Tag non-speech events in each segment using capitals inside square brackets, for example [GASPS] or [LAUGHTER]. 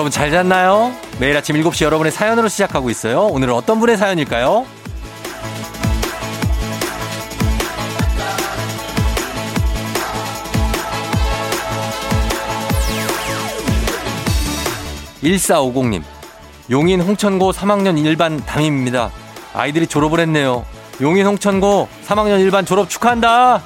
여러분 잘 잤나요? 매일 아침 7시 여러분의 사연으로 시작하고 있어요. 오늘은 어떤 분의 사연일까요? 1450님. 용인 홍천고 3학년 일반 담임입니다. 아이들이 졸업을 했네요. 용인 홍천고 3학년 일반 졸업 축하한다!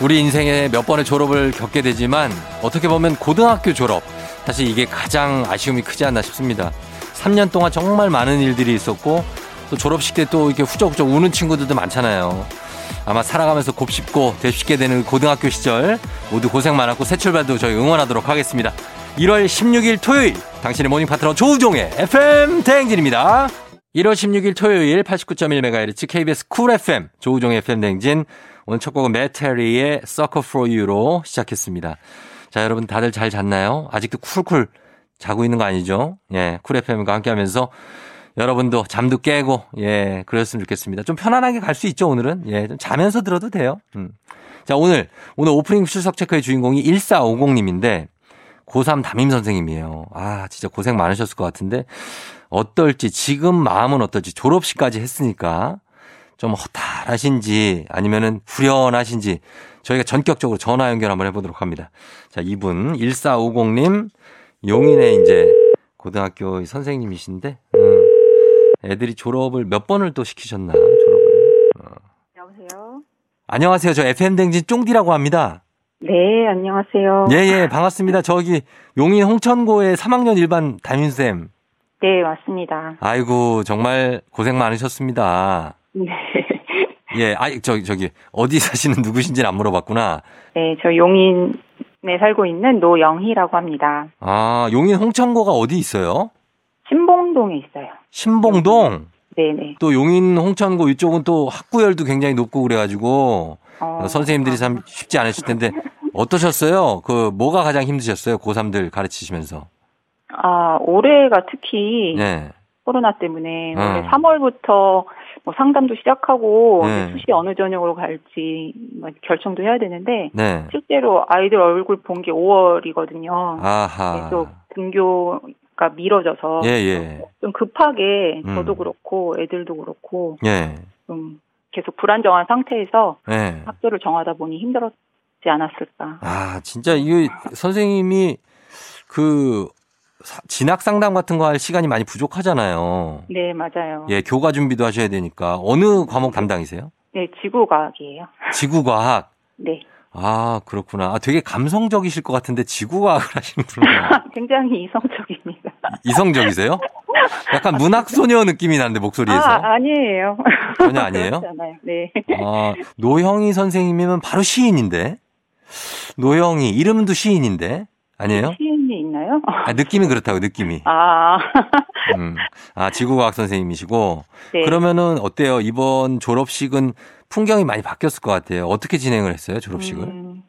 우리 인생에 몇 번의 졸업을 겪게 되지만 어떻게 보면 고등학교 졸업 사실 이게 가장 아쉬움이 크지 않나 싶습니다. 3년 동안 정말 많은 일들이 있었고 또 졸업식 때 또 이렇게 훌쩍훌쩍 우는 친구들도 많잖아요. 아마 살아가면서 곱씹고 되씹게 되는 고등학교 시절 모두 고생 많았고 새 출발도 저희 응원하도록 하겠습니다. 1월 16일 토요일 당신의 모닝 파트너 조우종의 FM 대행진입니다. 1월 16일 토요일 89.1MHz KBS 쿨 FM 조우종의 FM 대행진 오늘 첫 곡은 Matt Terry의 Sucker for You로 시작했습니다. 자, 여러분 다들 잘 잤나요? 아직도 쿨쿨 자고 있는 거 아니죠? 예, 쿨 FM과 함께 하면서 여러분도 잠도 깨고, 예, 그랬으면 좋겠습니다. 좀 편안하게 갈 수 있죠, 오늘은? 예, 좀 자면서 들어도 돼요. 음. 자, 오늘, 오늘 오프닝 출석 체크의 주인공이 1450님인데, 고3 담임 선생님이에요. 아, 진짜 고생 많으셨을 것 같은데, 어떨지, 지금 마음은 어떨지, 졸업식까지 했으니까, 좀 허탈하신지 아니면은 후련하신지 저희가 전격적으로 전화 연결 한번 해보도록 합니다. 자, 이분 1450님 용인의 이제 고등학교 선생님이신데 음, 애들이 졸업을 몇 번을 또 시키셨나 졸업을. 어. 여보세요. 안녕하세요. 저 FM 댕진 쫑디라고 합니다. 네, 안녕하세요. 예, 예, 반갑습니다. 저기 용인 홍천고의 3학년 일반 담임 쌤. 네, 맞습니다. 아이고, 정말 고생 많으셨습니다. 네. 예, 아, 저, 저기, 어디 사시는 누구신지는 안 물어봤구나. 네, 저 용인에 살고 있는 노영희라고 합니다. 아, 용인 홍천고가 어디 있어요? 신봉동에 있어요. 신봉동? 네네. 또 용인 홍천고 이쪽은 또 학구열도 굉장히 높고 그래가지고, 어, 선생님들이 참 쉽지 않으실 텐데, 어떠셨어요? 그, 뭐가 가장 힘드셨어요? 고3들 가르치시면서. 아, 올해가 특히, 네. 코로나 때문에, 어. 3월부터 뭐 상담도 시작하고 네. 수시 어느 전형으로 갈지 뭐 결정도 해야 되는데 네. 실제로 아이들 얼굴 본 게 5월이거든요. 아하. 또 등교가 미뤄져서 예, 예. 좀 급하게 저도 음. 그렇고 애들도 그렇고 예. 좀 계속 불안정한 상태에서 예. 학교를 정하다 보니 힘들었지 않았을까. 아 진짜 이게 선생님이 그 진학 상담 같은 거 할 시간이 많이 부족하잖아요. 네, 맞아요. 예, 교과 준비도 하셔야 되니까 어느 과목 담당이세요? 네, 지구과학이에요. 지구과학. 네. 아, 그렇구나. 아, 되게 감성적이실 것 같은데 지구과학을 [LAUGHS] 하시는구나. [LAUGHS] 굉장히 이성적입니다. 이성적이세요? 약간 문학소녀 느낌이 나는데 목소리에서. 아, 아니에요. 전혀 아니에요? 네. 아, 노형희 선생님이면 바로 시인인데. 노형희 이름도 시인인데. 아니에요? 시인이 있나요? 아, 느낌이 그렇다고 느낌이. 아. [LAUGHS] 음. 아 지구과학 선생님이시고. 네. 그러면은 어때요? 이번 졸업식은 풍경이 많이 바뀌었을 것 같아요. 어떻게 진행을 했어요 졸업식을? 음,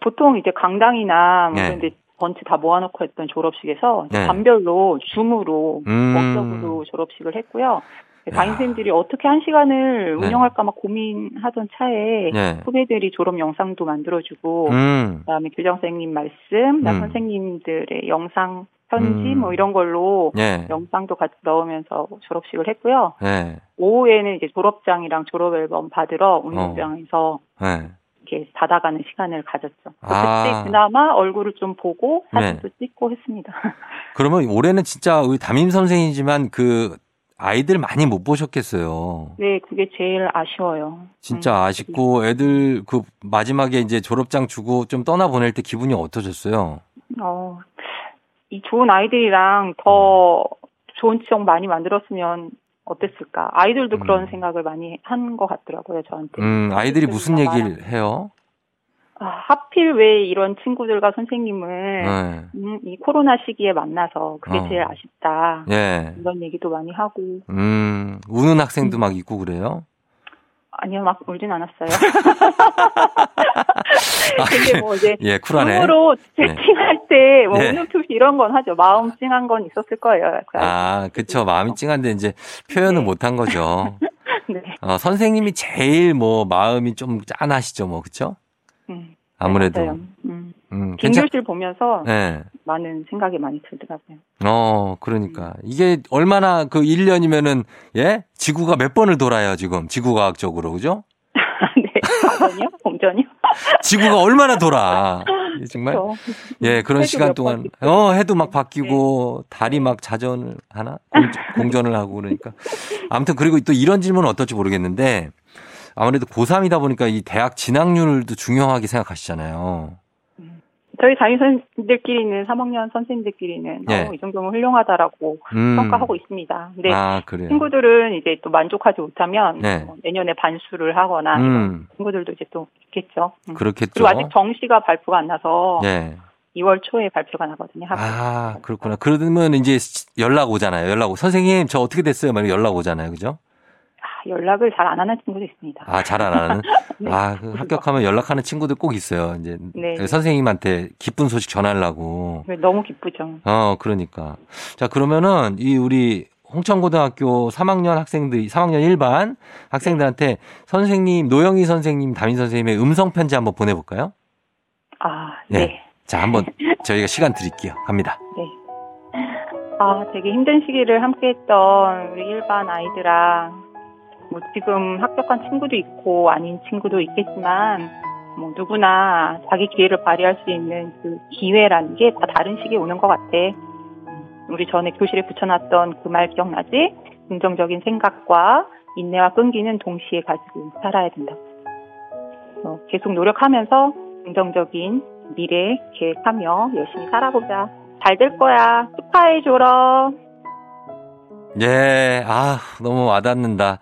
보통 이제 강당이나 뭐 네. 이런 번치 다 모아놓고 했던 졸업식에서 네. 반별로 줌으로 음. 원격으로 졸업식을 했고요. 담임 선생님들이 어떻게 한 시간을 네. 운영할까 막 고민하던 차에 네. 후배들이 졸업 영상도 만들어주고 음. 그다음에 교장 선생님 말씀, 나 음. 선생님들의 영상 편지 음. 뭐 이런 걸로 네. 영상도 같이 넣으면서 졸업식을 했고요. 네. 오후에는 이제 졸업장이랑 졸업 앨범 받으러 운동장에서 어. 네. 이렇게 받아가는 시간을 가졌죠. 아. 그때 그나마 얼굴을 좀 보고 사진도 네. 찍고 했습니다. [LAUGHS] 그러면 올해는 진짜 우리 담임 선생이지만 그 아이들 많이 못 보셨겠어요. 네, 그게 제일 아쉬워요. 진짜 네. 아쉽고 애들 그 마지막에 이제 졸업장 주고 좀 떠나 보낼 때 기분이 어떠셨어요? 어, 이 좋은 아이들이랑 더 좋은 추억 많이 만들었으면 어땠을까? 아이들도 음. 그런 생각을 많이 한 것 같더라고요, 저한테. 음, 아이들이 무슨 얘기를 해요? 아, 하필 왜 이런 친구들과 선생님을 네. 음, 이 코로나 시기에 만나서 그게 어. 제일 아쉽다. 예. 이런 얘기도 많이 하고. 음, 우는 학생도 음. 막 있고 그래요? 아니요, 막 울진 않았어요. 근데 뭐 이제 예, 쿨하네. 으로 채팅할 네. 때뭐 예. 우는 표시 이런 건 하죠. 마음 찡한 건 있었을 거예요. 아, 그쵸. 마음이 찡한데 이제 표현을 네. 못한 거죠. [LAUGHS] 네. 어, 선생님이 제일 뭐 마음이 좀 짠하시죠, 뭐? 음. 아무래도. 네, 음. 음, 괜찮... 보면서 네. 많은 생각이 많이 들더라고요. 어, 그러니까. 이게 얼마나 그 1년이면은, 예? 지구가 몇 번을 돌아요, 지금. 지구과학적으로, 그죠? [LAUGHS] 네. 과전이요? [LAUGHS] 공전이요? 지구가 얼마나 돌아. 정말. 그렇죠. 예, 그런 시간 동안. 어, 해도 막 바뀌고, 네. 달이 막 자전을 하나? 공전, 을 하고 그러니까. 아무튼 그리고 또 이런 질문은 어떨지 모르겠는데, 아무래도 고3이다 보니까 이 대학 진학률도 중요하게 생각하시잖아요. 저희 담임선생님들끼리는 3학년 선생님들끼리는 네. 어, 이 정도면 훌륭하다라고 음. 평가하고 있습니다. 근데 아, 친구들은 이제 또 만족하지 못하면 네. 어, 내년에 반수를 하거나 음. 친구들도 이제 또 있겠죠. 음. 그렇겠죠. 그리고 아직 정시가 발표가 안 나서 네. 2월 초에 발표가 나거든요. 아 그렇구나. 그러면 이제 연락 오잖아요. 연락 오. 선생님 저 어떻게 됐어요? 막 연락 오잖아요. 그죠? 연락을 잘 안 하는 친구도 있습니다. 아, 잘 안 하는? [LAUGHS] 네. 아, 그 합격하면 연락하는 친구들 꼭 있어요. 이제 네. 그 선생님한테 기쁜 소식 전하려고. 네, 너무 기쁘죠. 어, 그러니까. 자, 그러면은 이 우리 홍천고등학교 3학년 학생들, 3학년 1반 학생들한테 선생님, 노영희 선생님, 담임 선생님의 음성 편지 한번 보내볼까요? 아, 네. 네. 자, 한번 저희가 시간 드릴게요. 갑니다. 네. 아, 되게 힘든 시기를 함께 했던 우리 1반 아이들랑 뭐 지금 합격한 친구도 있고 아닌 친구도 있겠지만 뭐 누구나 자기 기회를 발휘할 수 있는 그 기회라는 게 다 다른 시기에 오는 것 같아. 우리 전에 교실에 붙여놨던 그 말 기억나지? 긍정적인 생각과 인내와 끈기는 동시에 가지고 살아야 된다. 어, 계속 노력하면서 긍정적인 미래 계획하며 열심히 살아보자. 잘 될 거야. 축하해 줘라. 예, 아, 너무 와닿는다.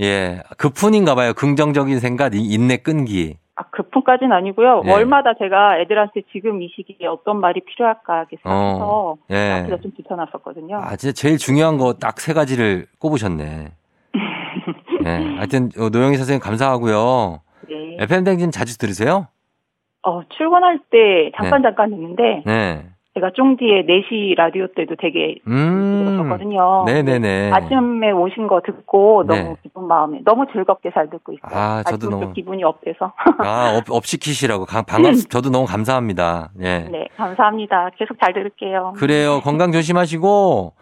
예, 급푼인가 봐요. 긍정적인 생각, 인내 끈기. 아, 급푼까지는 아니고요. 예. 월마다 제가 애들한테 지금 이 시기에 어떤 말이 필요할까 생각해서 어, 예. 앞에다 좀 붙여놨었거든요. 아, 진짜 제일 중요한 거 딱 세 가지를 꼽으셨네. 네, [LAUGHS] 하여튼 어, 노영희 선생님 감사하고요. 네. FM 대행진 자주 들으세요? 어, 출근할 때 잠깐 네. 잠깐 듣는데 네. 제가 쫑디의 4시 라디오 때도 되게 음. 들었었거든요. 네네네. 아침에 오신 거 듣고 너무 네. 기쁜 마음에 너무 즐겁게 잘 듣고 있어요. 아, 저도 너무 기분이 up돼서. 아, up, up 시키시라고 반갑 저도 너무 감사합니다. 예. 네, 감사합니다. 계속 잘 들을게요. 그래요. 건강 조심하시고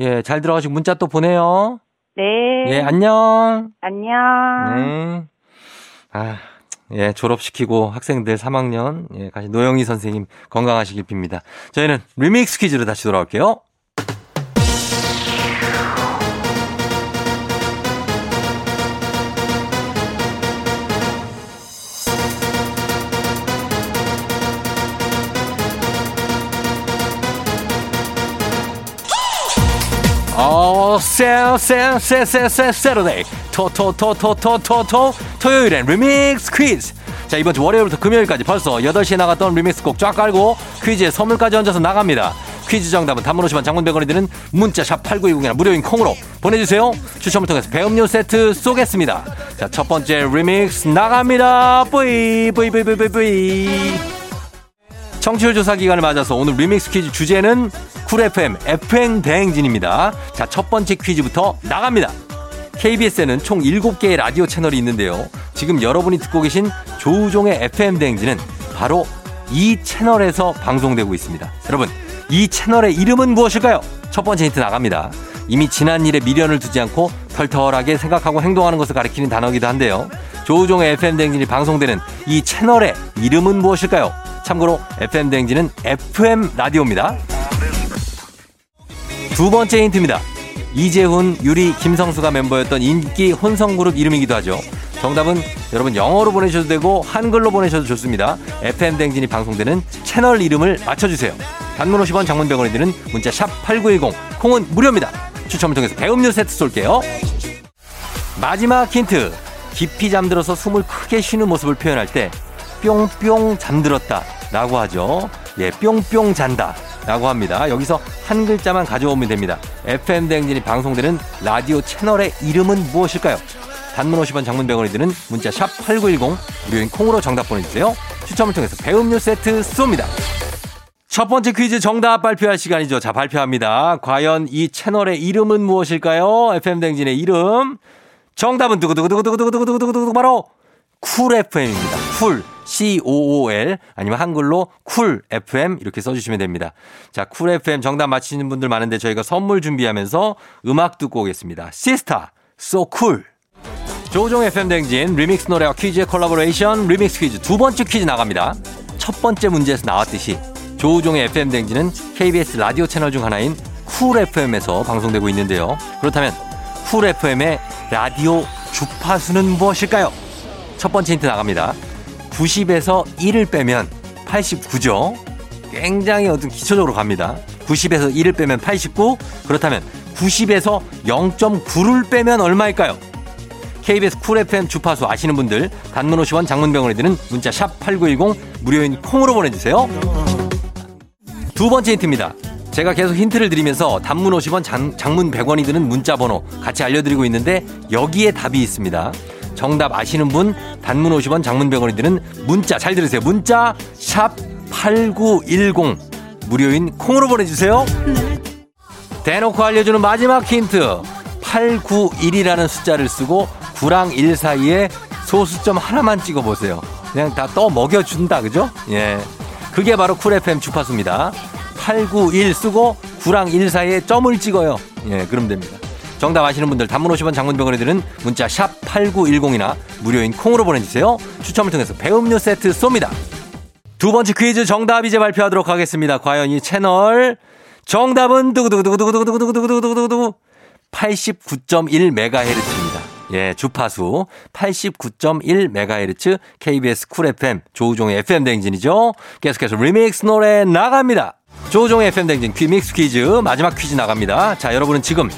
예, 잘 들어가시고 문자 또 보내요. 네. 예, 안녕. 안녕. 네. 아. 예, 졸업시키고 학생들 3학년, 예, 가시 노영희 선생님 건강하시길 빕니다. 저희는 리믹스 퀴즈로 다시 돌아올게요. 어, 세, 세, 세, 세, 세, Saturday. 토, 토, 토, 토, 토, 토, 토, 토요일엔 리믹스 퀴즈. 자, 이번 주 월요일부터 금요일까지 벌써 8시에 나갔던 리믹스 곡 쫙 깔고 퀴즈에 선물까지 얹어서 나갑니다. 퀴즈 정답은 단문 50원 장문 100원이 드는 문자 샵 8910이나 무료인 콩으로 보내주세요. 추첨을 통해서 배음료 세트 쏘겠습니다. 자, 첫 번째 리믹스 나갑니다. 뿌이, 뿌이, 뿌이, 뿌이, 뿌이. 청취율 조사 기간을 맞아서 오늘 리믹스 퀴즈 주제는 쿨 FM FM 대행진입니다. 자, 첫 번째 퀴즈부터 나갑니다. KBS에는 총 7개의 라디오 채널이 있는데요. 지금 여러분이 듣고 계신 조우종의 FM 대행진은 바로 이 채널에서 방송되고 있습니다. 여러분, 이 채널의 이름은 무엇일까요? 첫 번째 힌트 나갑니다. 이미 지난 일에 미련을 두지 않고 털털하게 생각하고 행동하는 것을 가리키는 단어이기도 한데요. 조우종의 FM 대행진이 방송되는 이 채널의 이름은 무엇일까요? 참고로 FM 대행진은 FM 라디오입니다. 두 번째 힌트입니다. 이재훈, 유리, 김성수가 멤버였던 인기 혼성 그룹 이름이기도 하죠. 정답은 여러분 영어로 보내셔도 되고 한글로 보내셔도 좋습니다. FM 댕진이 방송되는 채널 이름을 맞춰주세요. 단문 50원 장문 100원이 드는 문자 샵 8910 콩은 무료입니다. 추첨을 통해서 배음료 세트 쏠게요. 마지막 힌트. 깊이 잠들어서 숨을 크게 쉬는 모습을 표현할 때 뿅뿅 잠들었다 라고 하죠. 예, 뿅뿅 잔다 라고 합니다. 여기서 한 글자만 가져오면 됩니다. FM 대행진이 방송되는 라디오 채널의 이름은 무엇일까요? 단문 50원 장문 100원이 드는 문자 샵 8910 무료인 콩으로 정답 보내주세요. 추첨을 통해서 배음료 세트 쏩니다. 첫 번째 퀴즈 정답 발표할 시간이죠. 자, 발표합니다. 과연 이 채널의 이름은 무엇일까요? FM 댕진의 이름. 정답은 두구두구두구두구두구두구두구 바로 쿨 FM입니다. 쿨. C-O-O-L 아니면 한글로 쿨 FM 이렇게 써주시면 됩니다. 자, 쿨 FM 정답 맞히는 분들 많은데 저희가 선물 준비하면서 음악 듣고 오겠습니다. 시스타, so cool. 조우종의 FM 대행진 리믹스 노래와 퀴즈의 콜라보레이션 리믹스 퀴즈 두 번째 퀴즈 나갑니다. 첫 번째 문제에서 나왔듯이 조우종의 FM 대행진은 KBS 라디오 채널 중 하나인 쿨 FM에서 방송되고 있는데요. 그렇다면 쿨 FM의 라디오 주파수는 무엇일까요? 첫 번째 힌트 나갑니다. 90에서 1을 빼면 89죠. 굉장히 어떤 기초적으로 갑니다. 90에서 1을 빼면 89. 그렇다면 90에서 0.9를 빼면 얼마일까요? KBS 쿨 FM 주파수 아시는 분들 단문 50원 장문 100원이 드는 문자 샵 8910 무료인 콩으로 보내주세요. 두 번째 힌트입니다. 제가 계속 힌트를 드리면서 단문 50원 장, 장문 100원이 드는 문자 번호 같이 알려드리고 있는데 여기에 답이 있습니다. 정답 아시는 분 단문 50원 장문 100원이 드는 문자 잘 들으세요. 문자 샵 8910 무료인 콩으로 보내주세요. 대놓고 알려주는 마지막 힌트 891이라는 숫자를 쓰고 9랑 1 사이에 소수점 하나만 찍어보세요. 그냥 다 떠 먹여준다 그죠? 예. 그게 바로 쿨 FM 주파수입니다. 891 쓰고 9랑 1 사이에 점을 찍어요. 예, 그럼 됩니다. 정답 아시는 분들 단문 50원 장문 100원이 드는 문자 샵 8910이나 무료인 콩으로 보내주세요. 추첨을 통해서 배음료 세트 쏩니다. 두 번째 퀴즈 정답 이제 발표하도록 하겠습니다. 과연 이 채널 정답은 두구두구두구두구두구두구두구두구두구 89.1MHz입니다. 예, 주파수 89.1MHz KBS 쿨 FM 조우종의 FM 댕진이죠. 계속해서 리믹스 노래 나갑니다. 조우종의 FM 댕진 퀴믹스 퀴즈 마지막 퀴즈 나갑니다. 자, 여러분은 지금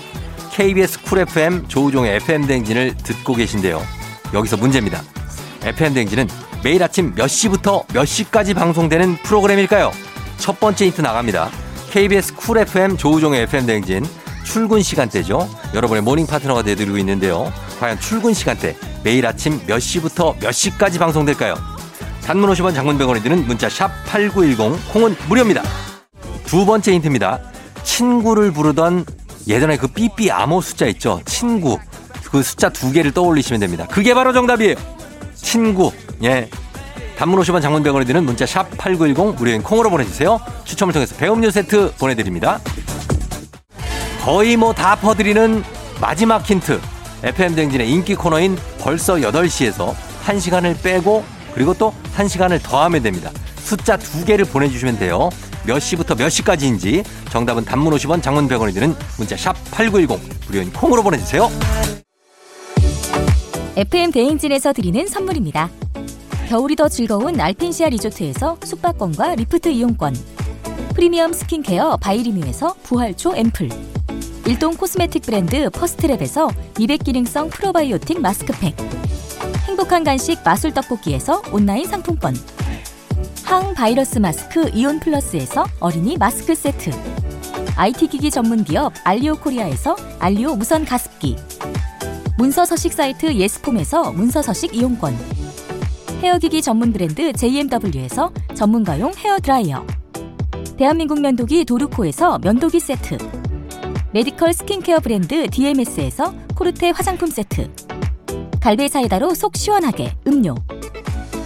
KBS 쿨 FM 조우종의 FM 댕진을 듣고 계신데요. 여기서 문제입니다. FM 댕진은 매일 아침 몇 시부터 몇 시까지 방송되는 프로그램일까요? 첫 번째 힌트 나갑니다. KBS 쿨 FM 조우종의 FM 댕진 출근 시간대죠. 여러분의 모닝 파트너가 돼드리고 있는데요. 과연 출근 시간대 매일 아침 몇 시부터 몇 시까지 방송될까요? 단문 50원 장문 100원이 드는 문자 샵 8910 콩은 무료입니다. 두 번째 힌트입니다. 친구를 부르던 예전에 그 삐삐 암호 숫자 있죠? 친구. 그 숫자 두 개를 떠올리시면 됩니다. 그게 바로 정답이에요. 친구. 예. 단문 50원 장문 100원이 드는 문자 샵 8910 무료인 콩으로 보내주세요. 추첨을 통해서 배음료 세트 보내드립니다. 거의 뭐 다 퍼드리는 마지막 힌트. FM댕진의 인기 코너인 벌써 8시에서 1시간을 빼고 그리고 또 1시간을 더하면 됩니다. 숫자 두 개를 보내주시면 돼요. 몇 시부터 몇 시까지인지 정답은 단문 50원 장문 100원이 드는 문자 샵 8910 무료인 콩으로 보내주세요. FM 대행진에서 드리는 선물입니다. 겨울이 더 즐거운 알펜시아 리조트에서 숙박권과 리프트 이용권. 프리미엄 스킨케어 바이리뮤에서 부활초 앰플. 일동 코스메틱 브랜드 퍼스트랩에서 미백 기능성 프로바이오틱 마스크팩. 행복한 간식 마술 떡볶이에서 온라인 상품권 항바이러스 마스크 이온 플러스에서 어린이 마스크 세트. IT 기기 전문 기업 알리오 코리아에서 알리오 무선 가습기. 문서 서식 사이트 예스폼에서 문서 서식 이용권. 헤어기기 전문 브랜드 JMW에서 전문가용 헤어 드라이어. 대한민국 면도기 도르코에서 면도기 세트. 메디컬 스킨케어 브랜드 DMS에서 코르테 화장품 세트. 갈배 사이다로 속 시원하게 음료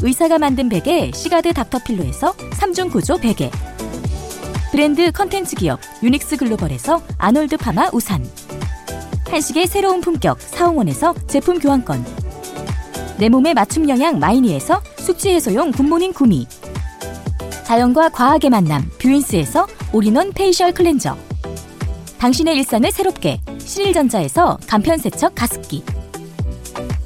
의사가 만든 베개 시가드 닥터필로에서 3중 구조 베개. 브랜드 컨텐츠 기업 유닉스 글로벌에서 아놀드 파마 우산. 한식의 새로운 품격 사홍원에서 제품 교환권. 내 몸에 맞춤 영양 마이니에서 숙취 해소용 굿모닝 구미. 자연과 과학의 만남 뷰인스에서 올인원 페이셜 클렌저. 당신의 일상을 새롭게 신일전자에서 간편세척 가습기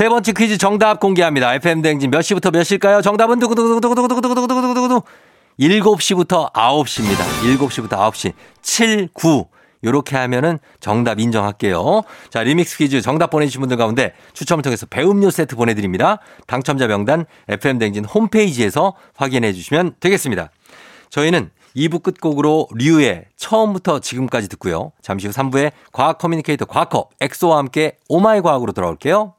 세 번째 퀴즈 정답 공개합니다. FM 댕진 몇 시부터 몇 시일까요? 정답은 두구두구두구두구두구두구두구두구두구 7시부터 9시입니다. 7시부터 9시. 7, 9. 요렇게 하면은 정답 인정할게요. 자, 리믹스 퀴즈 정답 보내주신 분들 가운데 추첨을 통해서 배음료 세트 보내드립니다. 당첨자 명단 FM댕진 홈페이지에서 확인해 주시면 되겠습니다. 저희는 2부 끝곡으로 류의 처음부터 지금까지 듣고요. 잠시 후 3부에 과학 커뮤니케이터 과커 엑소와 함께 오마이 과학으로 돌아올게요.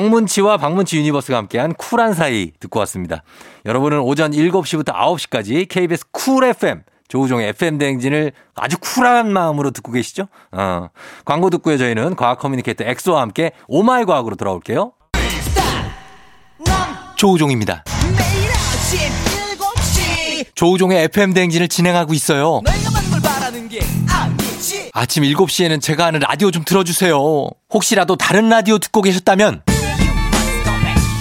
박문치와 박문치 유니버스가 함께한 쿨한 사이 듣고 왔습니다. 여러분은 오전 7시부터 9시까지 KBS 쿨 FM 조우종의 FM 대행진을 아주 쿨한 마음으로 듣고 계시죠? 어. 광고 듣고요. 저희는 과학 커뮤니케이터 엑소와 함께 오마이 과학으로 돌아올게요. 조우종입니다. 조우종의 FM 대행진을 진행하고 있어요. 아침 7시에는 제가 하는 라디오 좀 틀어주세요. 혹시라도 다른 라디오 듣고 계셨다면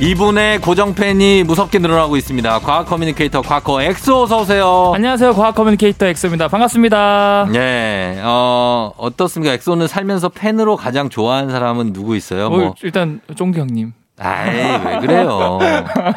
이분의 고정 팬이 무섭게 늘어나고 있습니다. 과학 커뮤니케이터 과커 엑소 어서 오세요. 안녕하세요. 과학 커뮤니케이터 엑소입니다. 반갑습니다. 네. 어, 어떻습니까? 엑소는 살면서 팬으로 가장 좋아하는 사람은 누구 있어요? 어, 뭐 일단 쫑기 형님. 아이, 왜 그래요.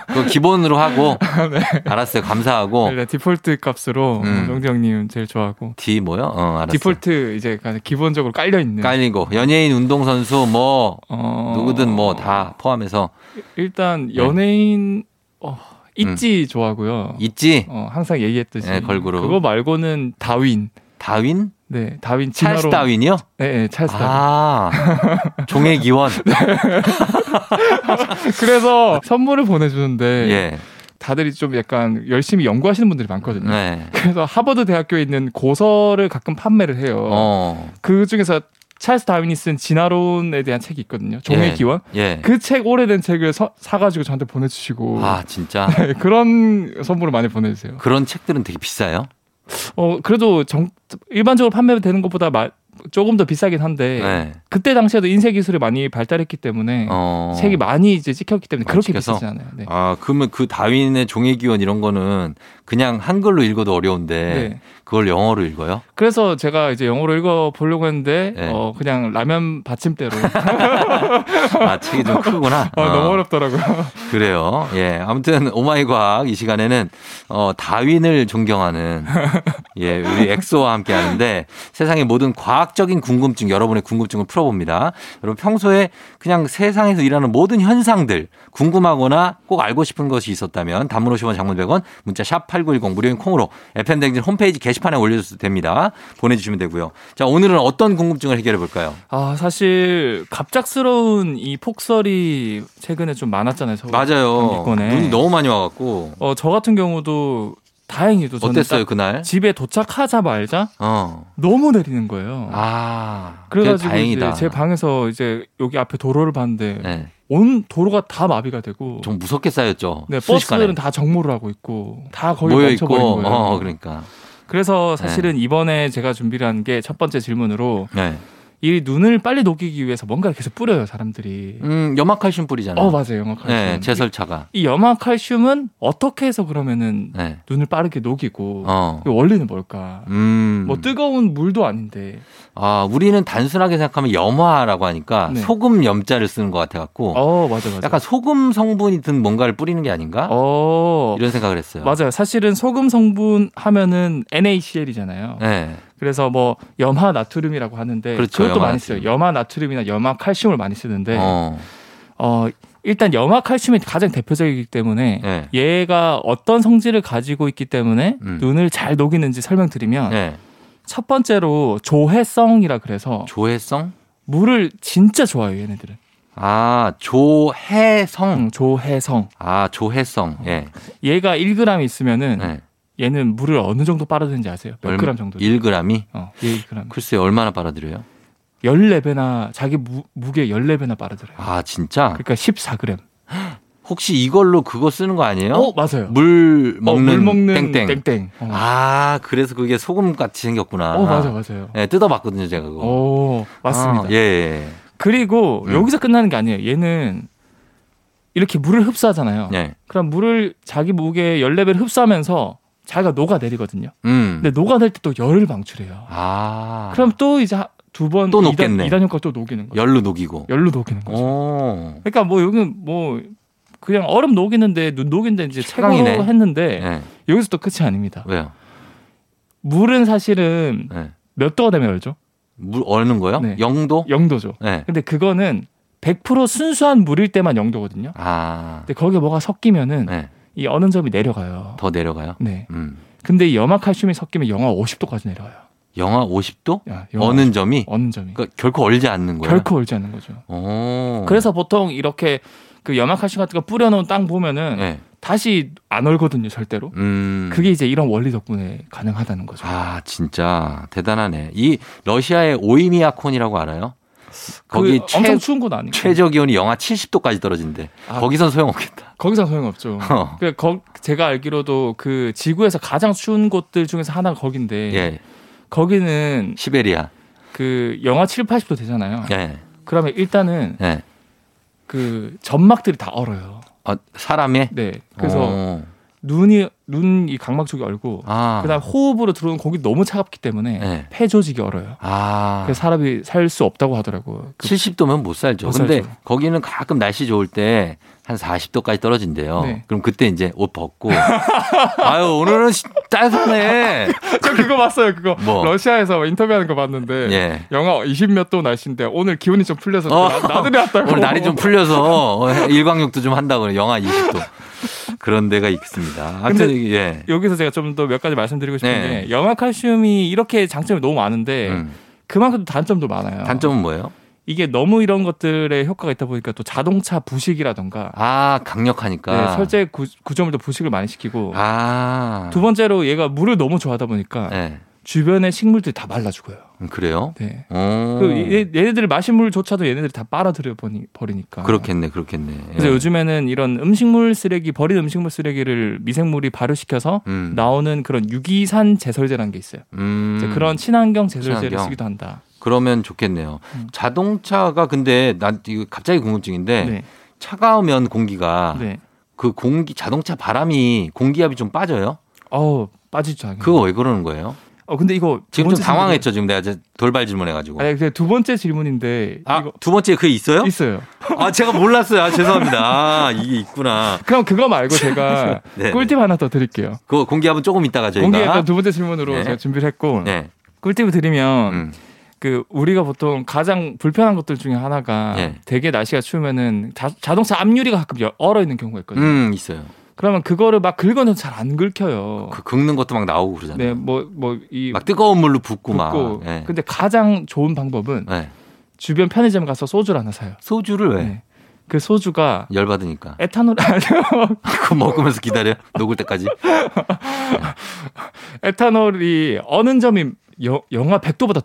그 기본으로 하고. [LAUGHS] 네. 알았어요. 감사하고. 네, 디폴트 값으로 음. 형님 제일 좋아하고. D 뭐요? 어, 알았어요. 디폴트 이제 기본적으로 깔려 있는. 깔리고 연예인, 운동선수 뭐 어... 누구든 뭐 다 포함해서. 일단 네. 연예인 어, 있지 음. 좋아하고요. 있지. 어, 항상 얘기했듯이. 네, 걸그룹. 그거 말고는 다윈. 다윈? 네, 다윈 찰스 다윈이요? 네, 네 찰스 다윈. 아, 종의 기원. 네. [LAUGHS] 그래서 선물을 보내주는데 예. 다들이 좀 약간 열심히 연구하시는 분들이 많거든요. 네. 그래서 하버드 대학교에 있는 고서를 가끔 판매를 해요. 어. 그 중에서 찰스 다윈이 쓴 진화론에 대한 책이 있거든요. 종의 예. 기원. 예. 그책 오래된 책을 서, 사가지고 저한테 보내주시고. 아 진짜. [LAUGHS] 네, 그런 선물을 많이 보내주세요. 그런 책들은 되게 비싸요? 어 그래도 정, 일반적으로 판매되는 것보다 마, 조금 더 비싸긴 한데 네. 그때 당시에도 인쇄 기술이 많이 발달했기 때문에 어... 책이 많이 이제 찍혔기 때문에 그렇게 찍혀서? 비싸지 않아요. 네. 아 그러면 그 다윈의 종의 기원 이런 거는 그냥 한글로 읽어도 어려운데 네. 그걸 영어로 읽어요? 그래서 제가 이제 영어로 읽어 보려고 했는데 네. 어 그냥 라면 받침대로 [LAUGHS] 아 책이 좀 크구나. 아, [LAUGHS] 어. 너무 어렵더라고요. 그래요. 예 아무튼 오마이 과학 이 시간에는 어 다윈을 존경하는 [LAUGHS] 예 우리 엑소와 함께 하는데 세상의 모든 과학 적인 궁금증 여러분의 궁금증을 풀어봅니다. 여러분 평소에 그냥 세상에서 일하는 모든 현상들 궁금하거나 꼭 알고 싶은 것이 있었다면 단문 50원 장문 100원 문자 샵 8910 무료인 콩으로 FM댕진 홈페이지 게시판에 올려주셔도 됩니다. 보내주시면 되고요. 자, 오늘은 어떤 궁금증을 해결해 볼까요? 아, 사실 갑작스러운 이 폭설이 최근에 좀 많았잖아요. 맞아요. 눈이 너무 많이 와갖고. 어, 저 같은 경우도 다행히도 저는 어땠어요 그날? 집에 도착하자마자 어. 너무 내리는 거예요. 아 그래가지고 다행이다. 제 방에서 이제 여기 앞에 도로를 봤는데 네. 온 도로가 다 마비가 되고 좀 무섭게 쌓였죠. 네 버스들은 다 정모를 하고 있고 다 거의 모여 있고 거예요. 어, 그러니까 그래서 사실은 네. 이번에 제가 준비를 한 게 첫 번째 질문으로 네. 이 눈을 빨리 녹이기 위해서 뭔가를 계속 뿌려요 사람들이. 음 염화칼슘 뿌리잖아요. 어 맞아요 염화칼슘. 네, 제설차가. 이, 이 염화칼슘은 어떻게 해서 그러면은 네. 눈을 빠르게 녹이고 어. 원리는 뭘까? 음. 뭐 뜨거운 물도 아닌데. 아 우리는 단순하게 생각하면 염화라고 하니까 네. 소금 염자를 쓰는 것 같아 갖고. 어 맞아 맞아. 약간 소금 성분이 든 뭔가를 뿌리는 게 아닌가? 어 이런 생각을 했어요. 맞아요. 사실은 소금 성분 하면은 NaCl이잖아요. 네. 그래서 뭐 염화 나트륨이라고 하는데 그렇죠, 그것도 많이 써요. 염화 나트륨이나 염화 칼슘을 많이 쓰는데 어, 어 일단 염화 칼슘이 가장 대표적이기 때문에 네. 얘가 어떤 성질을 가지고 있기 때문에 음. 눈을 잘 녹이는지 설명드리면 네. 첫 번째로 조해성이라 그래서 조해성 물을 진짜 좋아해요 얘네들은. 아, 조해성. 응, 조해성. 아, 조해성. 예. 얘가 1g 있으면은 네. 얘는 물을 어느 정도 빨아들이는지 아세요? 몇 그램 정도? 1g이? 어, 예, 1g. 글쎄 얼마나 빨아들여요? 14배나 자기 무, 무게 14배나 빨아들여요. 아, 진짜? 그러니까 14g. [GASPS] 혹시 이걸로 그거 쓰는 거 아니에요? 어, 맞아요. 물 먹는, 어, 물 먹는 땡땡. 땡땡. 어. 아, 그래서 그게 소금 같이 생겼구나. 어, 맞아, 맞아요. 네, 뜯어봤거든요, 제가 그거. 오, 맞습니다. 아, 예, 예. 그리고 음. 여기서 끝나는 게 아니에요. 얘는 이렇게 물을 흡수하잖아요. 네. 그럼 물을 자기 무게 14배를 흡수하면서 자기가 녹아내리거든요. 음. 근데 녹아낼 때 또 열을 방출해요. 아. 그럼 또 이제 두 번 또 녹겠네. 2단, 효과 또 녹이는 거죠. 열로 녹이고. 열로 녹이는 거죠. 오. 그러니까 뭐 여기는 뭐 그냥 얼음 녹이는데 눈 녹이는데 이제 최강이네 했는데 네. 여기서 또 끝이 아닙니다. 왜요? 물은 사실은 네. 몇 도가 되면 열죠? 물 얼는 거요? 네. 0도? 0도죠. 네. 근데 그거는 100% 순수한 물일 때만 0도거든요. 아. 근데 거기에 뭐가 섞이면은 네. 이 어는 점이 내려가요. 더 내려가요? 네. 음. 근데 이 염화 칼슘이 섞이면 영하 50도까지 내려가요. 영하 50도? 야, 영하 어는 50, 점이? 어는 점이. 그러니까 결코 얼지 않는 거예요. 결코 얼지 않는 거죠. 오. 그래서 보통 이렇게 그 염화 칼슘 같은 거 뿌려놓은 땅 보면은 네. 다시 안 얼거든요, 절대로. 음. 그게 이제 이런 원리 덕분에 가능하다는 거죠. 아, 진짜 대단하네. 이 러시아의 오이미아콘이라고 알아요? 거기 그 최, 엄청 추운 곳 아니고 최저 기온이 영하 70도까지 떨어진대. 아, 거기선 소용없겠다. 거기선 소용없죠. 어. 그 제가 알기로도 그 지구에서 가장 추운 곳들 중에서 하나가 거긴데 예. 거기는 시베리아. 그 영하 7, 80도 되잖아요. 예. 그러면 일단은 예. 그 점막들이 다 얼어요. 어, 사람의? 네. 그래서 오. 눈이 눈 이 각막 쪽이 얼고 아. 그다음 호흡으로 들어오는 공기 너무 차갑기 때문에 네. 폐 조직이 얼어요. 아. 그래서 사람이 살 수 없다고 하더라고요. 그 70도면 못 살죠. 못 근데 살죠. 거기는 가끔 날씨 좋을 때 한 40도까지 떨어진대요. 네. 그럼 그때 이제 옷 벗고 [LAUGHS] 아유 오늘은 따뜻하네. [LAUGHS] 저 그거 봤어요. 그거 뭐. 러시아에서 인터뷰하는 거 봤는데 예. 영하 20몇 도 날씨인데 오늘 기온이 좀 풀려서 어. 나들이 왔다고. [LAUGHS] 오늘 날이 좀 풀려서 일광욕도 좀 한다고 영하 20도. 그런 데가 있습니다. 하여튼 예. 여기서 제가 좀 더 몇 가지 말씀드리고 싶은 네. 게 염화 칼슘이 이렇게 장점이 너무 많은데 음. 그만큼 단점도 많아요. 단점은 뭐예요? 이게 너무 이런 것들에 효과가 있다 보니까 또 자동차 부식이라던가 아 강력하니까 네, 설제 구, 구조물도 부식을 많이 시키고 아. 두 번째로 얘가 물을 너무 좋아하다 보니까 네. 주변의 식물들이 다 말라 죽어요. 음, 그래요? 네. 그 얘네들 마신 물조차도 얘네들이 다 빨아들여 버리니까. 그렇겠네, 그렇겠네. 그래서 예. 요즘에는 이런 음식물 쓰레기 버린 음식물 쓰레기를 미생물이 발효시켜서 음. 나오는 그런 유기산 제설제라는 게 있어요. 음. 그런 친환경 제설제를 친환경. 쓰기도 한다. 그러면 좋겠네요. 음. 자동차가 근데 난 이거 갑자기 궁금증인데 네. 차가우면 공기가 네. 그 공기 자동차 바람이 공기압이 좀 빠져요? 어 빠지죠. 그거 왜 그러는 거예요? 어 근데 이거 지금 좀 당황했죠 지금 내가 돌발 질문해가지고. 아니 근데 두 번째 질문인데. 아두 번째 그게 있어요? 있어요. 아 제가 몰랐어요. 아, 죄송합니다. 아 이게 있구나. 그럼 그거 말고 제가 [LAUGHS] 네, 네. 꿀팁 하나 더 드릴게요. 그 공기압은 조금 있다가 저희가. 공기압 두 번째 질문으로 네. 제가 준비를 했고. 네. 꿀팁을 드리면. 음. 그 우리가 보통 가장 불편한 것들 중에 하나가 네. 되게 날씨가 추우면은 자, 동차 앞유리가 가끔 얼어 있는 경우가 있거든요. 음, 있어요. 그러면 그거를 막 긁어내서 잘안 긁혀요. 그 긁는 것도 막 나오고 그러잖아요. 네, 뭐 뭐 이 막 뜨거운 물로 붓고, 붓고. 막. 네. 근데 가장 좋은 방법은 네. 주변 편의점 가서 소주를 하나 사요. 소주를 왜? 네. 그 소주가 열 받으니까 에탄올 그거 먹으면서 기다려 녹을 때까지. [LAUGHS] 에탄올이 어느 점이 여, 영하 100도보다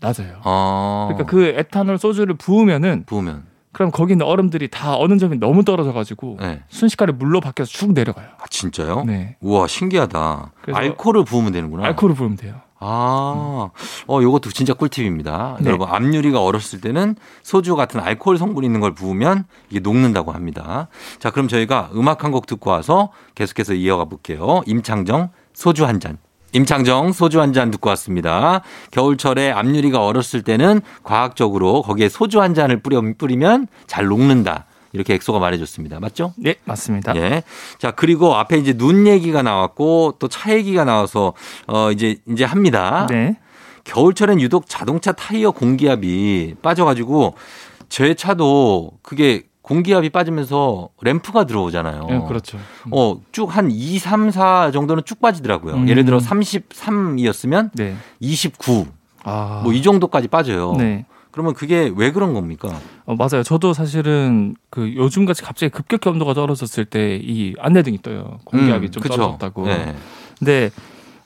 낮아요. 아. 그러니까 그 에탄올 소주를 부으면은 부으면 그럼 거기 있는 얼음들이 다 어느 점이 너무 떨어져가지고 네. 순식간에 물로 바뀌어서 쭉 내려가요. 아 진짜요? 네. 우와 신기하다. 알코올을 부으면 되는구나. 알코올을 부으면 돼요. 아, 어, 요것도 진짜 꿀팁입니다. 네. 여러분, 앞유리가 얼었을 때는 소주 같은 알코올 성분이 있는 걸 부으면 이게 녹는다고 합니다. 자, 그럼 저희가 음악 한 곡 듣고 와서 계속해서 이어가 볼게요. 임창정, 소주 한 잔. 임창정 소주 한 잔 듣고 왔습니다. 겨울철에 앞유리가 얼었을 때는 과학적으로 거기에 소주 한 잔을 뿌려, 뿌리면 잘 녹는다. 이렇게 엑소가 말해줬습니다. 맞죠? 네, 맞습니다. 예. 자, 그리고 앞에 이제 눈 얘기가 나왔고 또 차 얘기가 나와서 어, 이제, 이제 합니다. 네. 겨울철엔 유독 자동차 타이어 공기압이 빠져가지고 제 차도 그게 공기압이 빠지면서 램프가 들어오잖아요. 네, 그렇죠. 어, 쭉 한 2, 3, 4 정도는 쭉 빠지더라고요. 음. 예를 들어 33이었으면 네. 29. 아. 뭐 이 정도까지 빠져요. 네. 그러면 그게 왜 그런 겁니까? 어, 맞아요. 저도 사실은 그 요즘 같이 갑자기 급격히 온도가 떨어졌을 때 이 안내등이 떠요. 공기압이 음, 좀 그쵸. 떨어졌다고. 네. 근데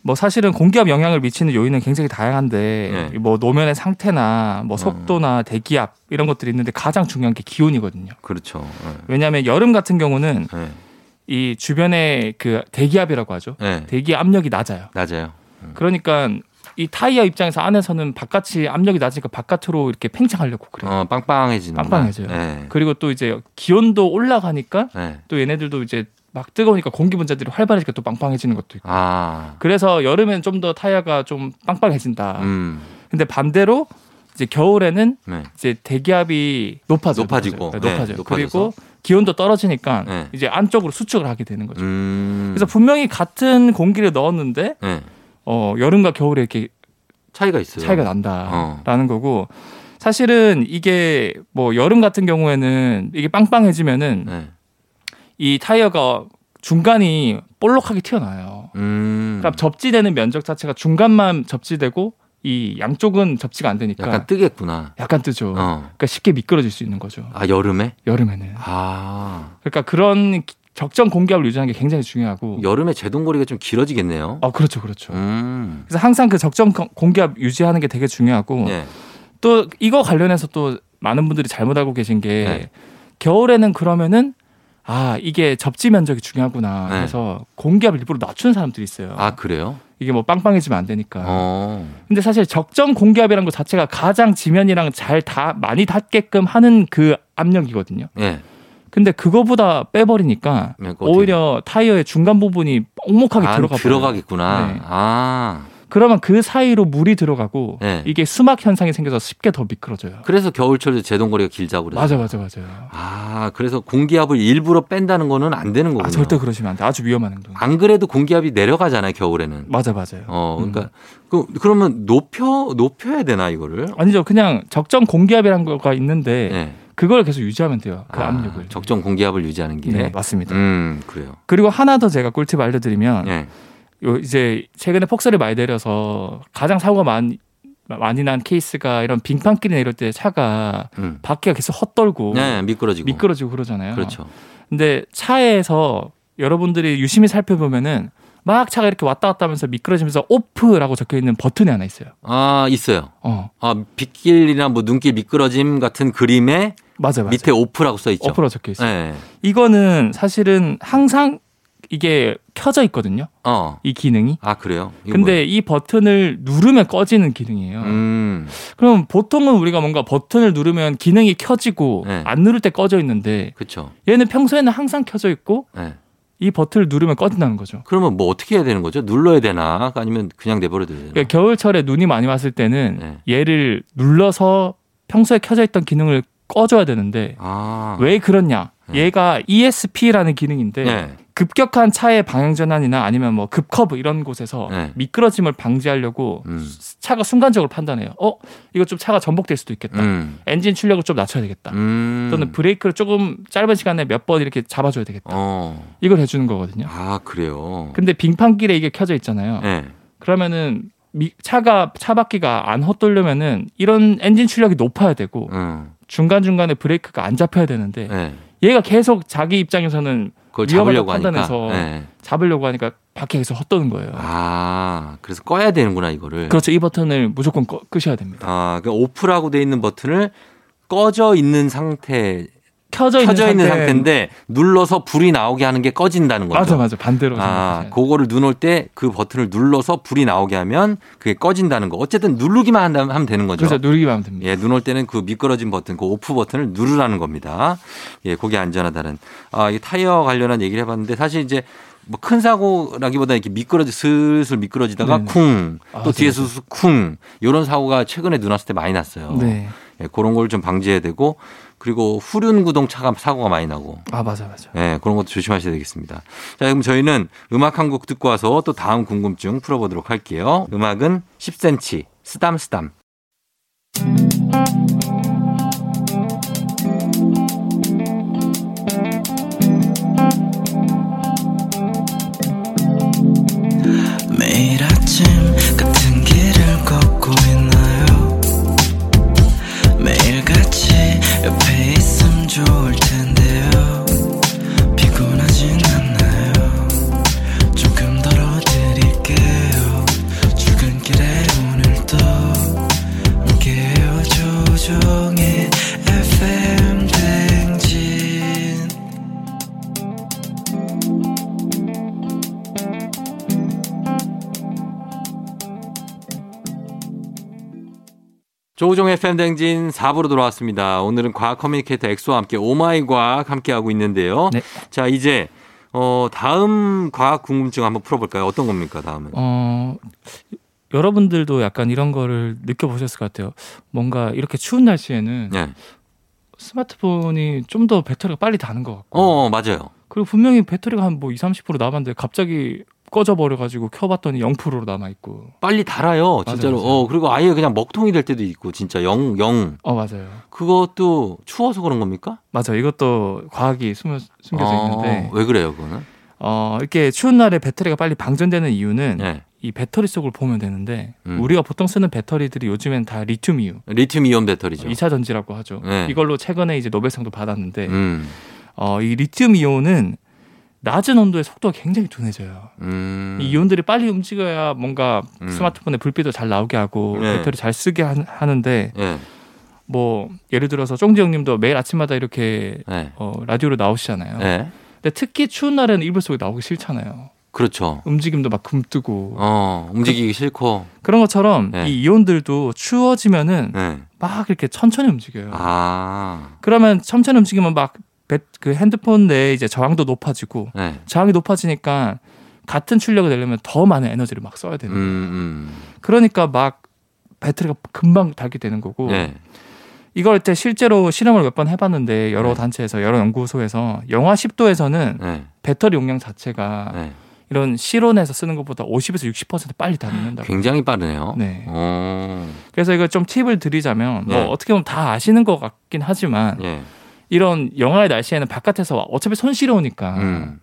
뭐 사실은 공기압 영향을 미치는 요인은 굉장히 다양한데 네. 뭐 노면의 상태나 뭐 음. 속도나 대기압 이런 것들이 있는데 가장 중요한 게 기온이거든요. 그렇죠. 네. 왜냐하면 여름 같은 경우는 네. 이 주변의 그 대기압이라고 하죠. 네. 대기 압력이 낮아요. 낮아요. 음. 그러니까 이 타이어 입장에서 안에서는 바깥이 압력이 낮으니까 바깥으로 이렇게 팽창하려고 그래요. 어, 빵빵해지는. 빵빵해져요. 네. 그리고 또 이제 기온도 올라가니까 네. 또 얘네들도 이제 막 뜨거우니까 공기 분자들이 활발해지니까 또 빵빵해지는 것도 있고. 아. 그래서 여름엔 좀 더 타이어가 좀 빵빵해진다. 음. 근데 반대로 이제 겨울에는 네. 이제 대기압이 높아져 높아지고 네, 높아져요. 네, 그리고 기온도 떨어지니까 네. 이제 안쪽으로 수축을 하게 되는 거죠. 음. 그래서 분명히 같은 공기를 넣었는데 네. 어 여름과 겨울에 이렇게 차이가 있어요. 차이가 난다라는 어. 거고 사실은 이게 뭐 여름 같은 경우에는 이게 빵빵해지면은 네. 이 타이어가 중간이 볼록하게 튀어나와요. 음. 그러니까 접지되는 면적 자체가 중간만 접지되고 이 양쪽은 접지가 안 되니까 약간 뜨겠구나. 약간 뜨죠. 어. 그러니까 쉽게 미끄러질 수 있는 거죠. 아 여름에? 여름에는. 아. 그러니까 그런 적정 공기압을 유지하는 게 굉장히 중요하고 여름에 제동거리가 좀 길어지겠네요. 아 그렇죠, 그렇죠. 음. 그래서 항상 그 적정 공기압 유지하는 게 되게 중요하고 네. 또 이거 관련해서 또 많은 분들이 잘못 알고 계신 게 네. 겨울에는 그러면은 아 이게 접지 면적이 중요하구나 네. 해서 공기압을 일부러 낮추는 사람들이 있어요. 아 그래요? 이게 뭐 빵빵해지면 안 되니까. 어. 근데 사실 적정 공기압이라는 것 자체가 가장 지면이랑 잘 다 많이 닿게끔 하는 그 압력이거든요. 네. 근데 그거보다 빼버리니까 네, 오히려 타이어의 중간 부분이 뻑목하게 아, 들어가 들어가겠구나. 네. 아. 그러면 그 사이로 물이 들어가고 네. 이게 수막 현상이 생겨서 쉽게 더 미끄러져요. 그래서 겨울철에 제동거리가 길다고 그래요. 맞아, 맞아, 맞아요. 아, 그래서 공기압을 일부러 뺀다는 거는 안 되는 거군요. 아, 절대 그러시면 안 돼. 아주 위험한 행동. 안 그래도 공기압이 내려가잖아요, 겨울에는. 맞아, 맞아요. 어, 그러니까 음. 그, 그러면 높여 높여야 되나 이거를? 아니죠. 그냥 적정 공기압이라는 거가 있는데 네. 그걸 계속 유지하면 돼요. 그 아, 압력을. 적정 공기압을 유지하는 게. 네, 맞습니다. 음, 그래요. 그리고 하나 더 제가 꿀팁 알려드리면 네. 요 이제 최근에 폭설이 많이 내려서 가장 사고가 많이 많이 난 케이스가 이런 빙판길이나 이럴 때 차가 음. 바퀴가 계속 헛돌고 네, 미끄러지고 미끄러지고 그러잖아요. 그렇죠. 근데 차에서 여러분들이 유심히 살펴보면은 막 차가 이렇게 왔다 갔다 하면서 미끄러지면서 off라고 적혀 있는 버튼이 하나 있어요. 아, 있어요. 어. 아, 빗길이나 뭐 눈길 미끄러짐 같은 그림에 맞아, 맞아. 밑에 off라고 써 있죠. off라고 적혀 있어요. 네. 이거는 사실은 항상 이게 켜져 있거든요. 어. 이 기능이. 아, 그래요? 근데 뭐예요? 이 버튼을 누르면 꺼지는 기능이에요. 음. 그럼 보통은 우리가 뭔가 버튼을 누르면 기능이 켜지고 네. 안 누를 때 꺼져 있는데 그쵸. 얘는 평소에는 항상 켜져 있고 네. 이 버튼을 누르면 꺼진다는 거죠. 그러면 뭐 어떻게 해야 되는 거죠? 눌러야 되나? 아니면 그냥 내버려 둬야 되나? 그러니까 겨울철에 눈이 많이 왔을 때는 네. 얘를 눌러서 평소에 켜져 있던 기능을 꺼줘야 되는데 아. 왜 그렇냐? 네. 얘가 ESP라는 기능인데 네. 급격한 차의 방향 전환이나 아니면 뭐 급커브 이런 곳에서 네. 미끄러짐을 방지하려고 음. 차가 순간적으로 판단해요. 어, 이거 좀 차가 전복될 수도 있겠다. 음. 엔진 출력을 좀 낮춰야 되겠다. 음. 또는 브레이크를 조금 짧은 시간에 몇 번 이렇게 잡아줘야 되겠다. 어. 이걸 해주는 거거든요. 아 그래요. 근데 빙판길에 이게 켜져 있잖아요. 네. 그러면은 미, 차가 차 바퀴가 안 헛돌려면은 이런 엔진 출력이 높아야 되고 음. 중간 중간에 브레이크가 안 잡혀야 되는데 네. 얘가 계속 자기 입장에서는 그걸 잡으려고 판단해서 네. 잡으려고 하니까 밖에 계속 헛도는 거예요. 아, 그래서 꺼야 되는구나 이거를. 그렇죠. 이 버튼을 무조건 꺼, 끄셔야 됩니다. 아, 그 오프라고 돼 있는 버튼을 꺼져 있는 상태 켜져 있는, 켜져 있는 상태. 인데 눌러서 불이 나오게 하는 게 꺼진다는 거죠. 맞아, 맞아. 반대로. 아, 그거를 눈올 때 그 버튼을 눌러서 불이 나오게 하면 그게 꺼진다는 거. 어쨌든 누르기만 한다면 하면 되는 거죠. 그렇죠. 누르기만 하면 됩니다. 예, 눈 올 때는 그 미끄러진 버튼, 그 오프 버튼을 누르라는 겁니다. 예, 그게 안전하다는. 아, 이 타이어 관련한 얘기를 해봤는데 사실 이제 뭐큰 사고라기보다 이렇게 미끄러지 슬슬 미끄러지다가 네네. 쿵, 아, 또 아, 뒤에서 네. 쿵 이런 사고가 최근에 눈 왔을 때 많이 났어요. 네. 예, 그런 걸 좀 방지해야 되고 그리고 후륜 구동 차가 사고가 많이 나고. 아 맞아 맞아. 네 그런 것도 조심하셔야 되겠습니다. 자 그럼 저희는 음악 한 곡 듣고 와서 또 다음 궁금증 풀어보도록 할게요. 음악은 10cm 쓰담 쓰담. 있 조우종의 FM대행진 4부로 돌아왔습니다. 오늘은 과학 커뮤니케이터 엑소와 함께 oh my 과학 함께하고 있는데요. 네. 자, 이제, 어, 다음 과학 궁금증 한번 풀어볼까요? 어떤 겁니까, 다음은? 어, 여러분들도 약간 이런 거를 느껴보셨을 것 같아요. 뭔가 이렇게 추운 날씨에는 네. 스마트폰이 좀 더 배터리가 빨리 다는 것 같고. 어, 맞아요. 그리고 분명히 배터리가 한 뭐 20, 30% 남았는데 갑자기 꺼져버려가지고 켜봤더니 0%로 남아있고. 빨리 달아요, 진짜로. 맞아요, 맞아요. 어, 그리고 아예 그냥 먹통이 될 때도 있고, 진짜 0, 0. 어, 맞아요. 그것도 추워서 그런 겁니까? 맞아요. 이것도 과학이 숨어, 숨겨져 어, 있는데. 왜 그래요, 그거는? 어, 이렇게 추운 날에 배터리가 빨리 방전되는 이유는 네. 이 배터리 속을 보면 되는데 음. 우리가 보통 쓰는 배터리들이 요즘엔 다 리튬 이온. 리튬 이온 배터리죠. 2차 전지라고 하죠. 네. 이걸로 최근에 이제 노벨상도 받았는데 음. 어, 이 리튬 이온은 낮은 온도에 속도가 굉장히 둔해져요. 음. 이 이온들이 빨리 움직여야 뭔가 음. 스마트폰에 불빛도 잘 나오게 하고 네. 배터리 잘 쓰게 하, 는데 네. 뭐 예를 들어서 쫑지 형님도 매일 아침마다 이렇게 네. 어, 라디오로 나오시잖아요. 네. 근데 특히 추운 날에는 이불 속에 나오기 싫잖아요. 그렇죠. 움직임도 막 굼뜨고. 어, 움직이기 그, 싫고. 그런 것처럼 네. 이 이온들도 추워지면은 네. 막 이렇게 천천히 움직여요. 아. 그러면 천천히 움직이면 막 그 핸드폰 내에 이제 저항도 높아지고 네. 저항이 높아지니까 같은 출력을 내려면 더 많은 에너지를 막 써야 되는 거예요. 음, 음. 그러니까 막 배터리가 금방 닳게 되는 거고. 네. 이걸 때 실제로 실험을 몇 번 해봤는데 여러 네. 단체에서 여러 연구소에서 영하 10도에서는 네. 배터리 용량 자체가 네. 이런 실온에서 쓰는 것보다 50에서 60% 빨리 닳는다. 굉장히 빠르네요. 네. 오. 어. 그래서 이거 좀 팁을 드리자면 뭐 어떻게 보면 다 아시는 것 같긴 하지만 이런 영하의 날씨에는 바깥에서 어차피 손 시려우니까 음.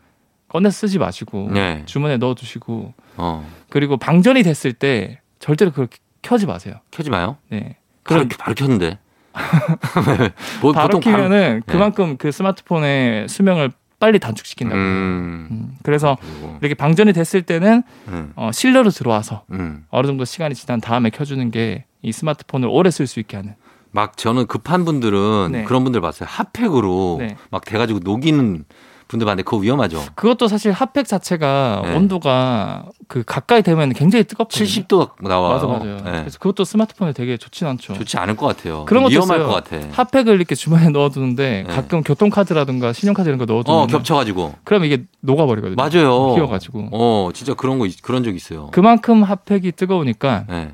꺼내서 쓰지 마시고 네. 주머니에 넣어두시고 어. 그리고 방전이 됐을 때 절대로 그걸 켜지 마세요. 켜지 마요? 네. 바로, 바로 켰는데. [LAUGHS] 뭐, 바로 키면은 바로, 그만큼 네. 그 스마트폰의 수명을 빨리 단축시킨다고. 음. 음. 그래서 그리고. 이렇게 방전이 됐을 때는 음. 어, 실내로 들어와서 음. 어느 정도 시간이 지난 다음에 켜주는 게 이 스마트폰을 오래 쓸 수 있게 하는. 막 저는 급한 분들은 네. 그런 분들 봤어요. 핫팩으로 네. 막 돼가지고 녹이는 분들 봤는데 그거 위험하죠. 그것도 사실 핫팩 자체가 네. 온도가 그 가까이 되면 굉장히 뜨겁거든요. 70도 나와요. 맞아 맞아요. 네. 그래서 그것도 스마트폰에 되게 좋진 않죠. 좋지 않을 것 같아요. 그런 것도 위험할 것 같아. 핫팩을 이렇게 주머니에 [LAUGHS] 넣어두는데 네. 가끔 교통카드라든가 신용카드 이런 거 넣어두면 어, 겹쳐가지고. 그럼 이게 녹아버리거든요. 맞아요. 휘어가지고. 어 진짜 그런 거 그런 적 있어요. 그만큼 핫팩이 뜨거우니까. 네.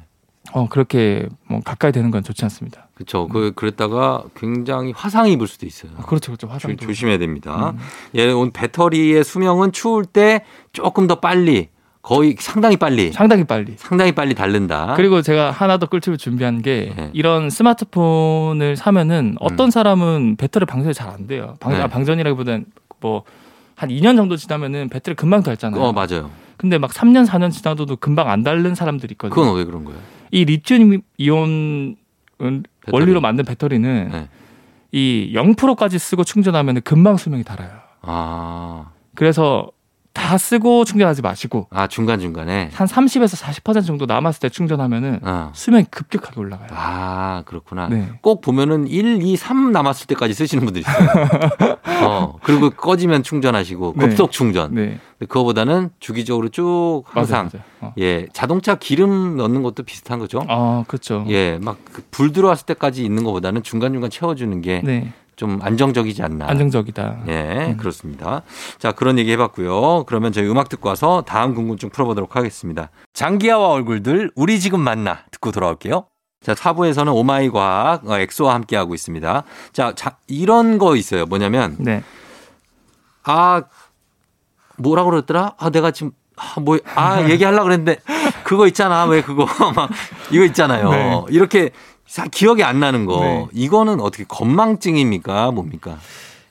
어 그렇게 뭐 가까이 되는 건 좋지 않습니다. 그렇죠. 그 그랬다가 굉장히 화상 입을 수도 있어요. 아, 그렇죠, 그렇죠. 화상 조, 심해야 됩니다. 음. 예, 온 배터리의 수명은 추울 때 조금 더 빨리 거의 상당히 빨리 상당히 빨리 상당히 빨리 닳는다. 그리고 제가 하나 더 꿀팁을 준비한 게 네. 이런 스마트폰을 사면은 어떤 음. 사람은 배터리 방전이 잘 안 돼요. 방, 네. 아, 방전이라기보다는 뭐 한 2년 정도 지나면은 배터리 금방 닳잖아요. 어 맞아요. 근데 막 3년 4년 지나도 금방 안 닳는 사람들이 있거든요. 그건 왜 그런 거예요? 이 리튬 이온 원리로 만든 배터리는 네. 이 0%까지 쓰고 충전하면 금방 수명이 달아요. 아. 그래서 다 쓰고 충전하지 마시고. 아, 중간 중간에? 한 30에서 40% 정도 남았을 때 충전하면은 어. 수명이 급격하게 올라가요. 아, 그렇구나. 네. 꼭 보면은 1, 2, 3 남았을 때까지 쓰시는 분들이 있어요. [LAUGHS] 어, 그리고 꺼지면 충전하시고 네. 급속 충전. 네. 그거보다는 주기적으로 쭉 항상 맞아요, 맞아요. 어. 예, 자동차 기름 넣는 것도 비슷한 거죠. 아, 그렇죠. 예, 막불 그 들어왔을 때까지 있는 것보다는 중간 중간 채워주는 게 네. 좀 안정적이지 않나. 안정적이다. 예, 음. 그렇습니다. 자, 그런 얘기 해봤고요. 그러면 저희 음악 듣고 와서 다음 궁금증 풀어보도록 하겠습니다. 장기하와 얼굴들, 우리 지금 만나. 듣고 돌아올게요. 자, 4부에서는 오마이 과학, 어, 엑소와 함께하고 있습니다. 자, 자, 이런 거 있어요. 뭐냐면. 네. 아, 뭐라 그랬더라? 아, 내가 지금 아, 뭐, 아, 얘기하려고 그랬는데, 그거 있잖아. 왜 그거, [LAUGHS] 막, 이거 있잖아요. 네. 이렇게 기억이 안 나는 거 네. 이거는 어떻게 건망증입니까 뭡니까?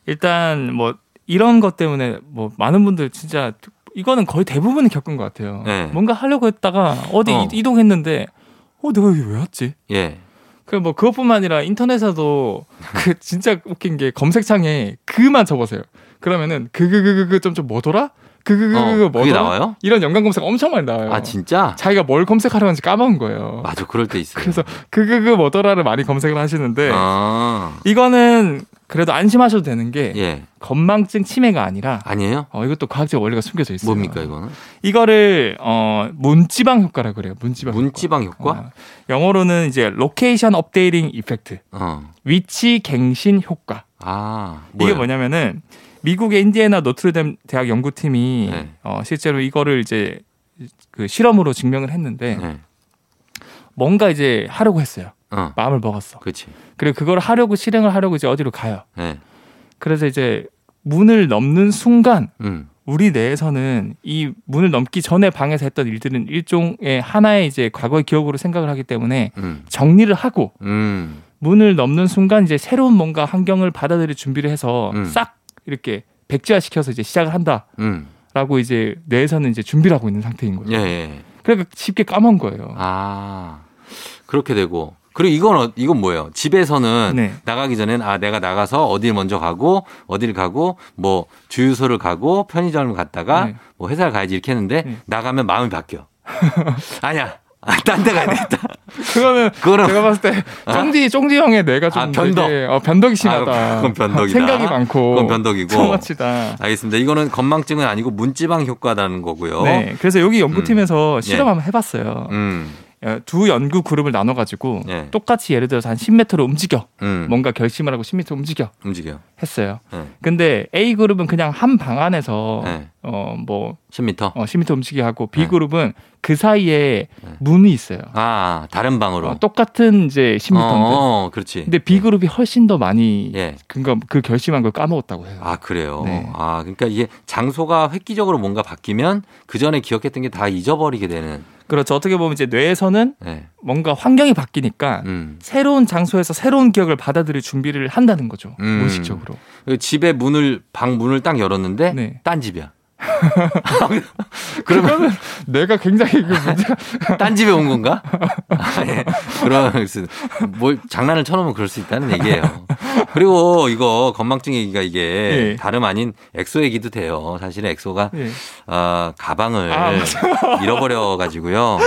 일단 뭐 이런 것 때문에 뭐 많은 분들 진짜 이거는 거의 대부분이 겪은 것 같아요. 네. 뭔가 하려고 했다가 어디 어. 이동했는데 어 내가 여기 왜 왔지? 예. 그뭐 그것뿐만 아니라 인터넷에도 [LAUGHS] 그 진짜 웃긴 게 검색창에 그만 적어세요. 그러면은 그그그그 좀좀 뭐더라? 그그그 어, 뭐게 나와요? 이런 연관 검색 엄청 많이 나와요. 아 진짜? 자기가 뭘 검색하려고 하는지 까먹은 거예요. 맞아, 그럴 때 있어요. 그래서 그그그 뭐더라를 많이 검색을 하시는데 아. 이거는 그래도 안심하셔도 되는 게 예. 건망증 치매가 아니라 아니에요? 어 이것도 과학적 원리가 숨겨져 있어요. 뭡니까 이거는? 이거를 어 문지방 효과라 그래요. 문지방. 문지방 효과? 효과? 어, 영어로는 이제 location updating effect. 어. 위치 갱신 효과. 아, 뭐예요? 이게 뭐냐면은 미국의 인디애나 노트르담 대학 연구팀이 네. 어, 실제로 이거를 이제 그 실험으로 증명을 했는데 네. 뭔가 이제 하려고 했어요. 어. 마음을 먹었어. 그렇지. 그리고 그걸 하려고 실행을 하려고 이제 어디로 가요. 네. 그래서 이제 문을 넘는 순간 음. 우리 내에서는 이 문을 넘기 전에 방에서 했던 일들은 일종의 하나의 이제 과거의 기억으로 생각을 하기 때문에 음. 정리를 하고 음. 문을 넘는 순간 이제 새로운 뭔가 환경을 받아들일 준비를 해서 음. 싹 이렇게 백지화 시켜서 이제 시작을 한다. 음. 라고 이제 뇌에서는 이제 준비를 하고 있는 상태인 거죠. 예, 예. 그러니까 쉽게 까먹은 거예요. 아 그렇게 되고 그리고 이건 어, 이건 뭐예요? 집에서는 네. 나가기 전엔 아 내가 나가서 어딜 먼저 가고 어딜 가고 뭐 주유소를 가고 편의점을 갔다가 네. 뭐 회사를 가야지 이렇게 했는데 네. 나가면 마음이 바뀌어. [LAUGHS] 아니야 아, 딴 데 가야 되겠다. [LAUGHS] 그거는 그거는 제가 봤을 때 쫑디 쫑디 형의 뇌가 좀 아, 변덕. 되게, 어, 변덕이 심하다. 아, 그건 변덕이다. 생각이 많고. 그건 변덕이고. 정치다. 알겠습니다. 이거는 건망증은 아니고 문지방 효과라는 거고요. 네. 그래서 여기 연구팀에서 음. 실험 한번 해봤어요. 음. 어, 두 연구 그룹을 나눠가지고 네. 똑같이 예를 들어서 한 10m로 움직여 음. 뭔가 결심을 하고 10m 움직여 움직여 했어요. 네. 근데 A 그룹은 그냥 한 방 안에서 네. 어뭐 10m 어 10m 움직여 하고 B 그룹은 그 사이에 네. 문이 있어요. 아 다른 방으로 어, 똑같은 이제 10m인데. 어, 그렇지. 근데 B 그룹이 훨씬 더 많이 예. 그그 그 결심한 걸 까먹었다고 해요. 아 그래요. 네. 아 그러니까 이게 장소가 획기적으로 뭔가 바뀌면 그 전에 기억했던 게 다 잊어버리게 되는. 그렇죠. 어떻게 보면 이제 뇌에서는 네. 뭔가 환경이 바뀌니까 음. 새로운 장소에서 새로운 기억을 받아들일 준비를 한다는 거죠. 음. 무의식적으로. 집에 문을 방 문을 딱 열었는데 네. 딴 집이야. [LAUGHS] 그러면 내가 굉장히 그 문제가 [LAUGHS] 딴 집에 온 건가? 아, 예. 그런 뭘 장난을 쳐놓으면 그럴 수 있다는 얘기예요. 그리고 이거 건망증 얘기가 이게 예. 다름 아닌 엑소 얘기도 돼요. 사실은 엑소가 예. 어, 가방을 아, 잃어버려 가지고요.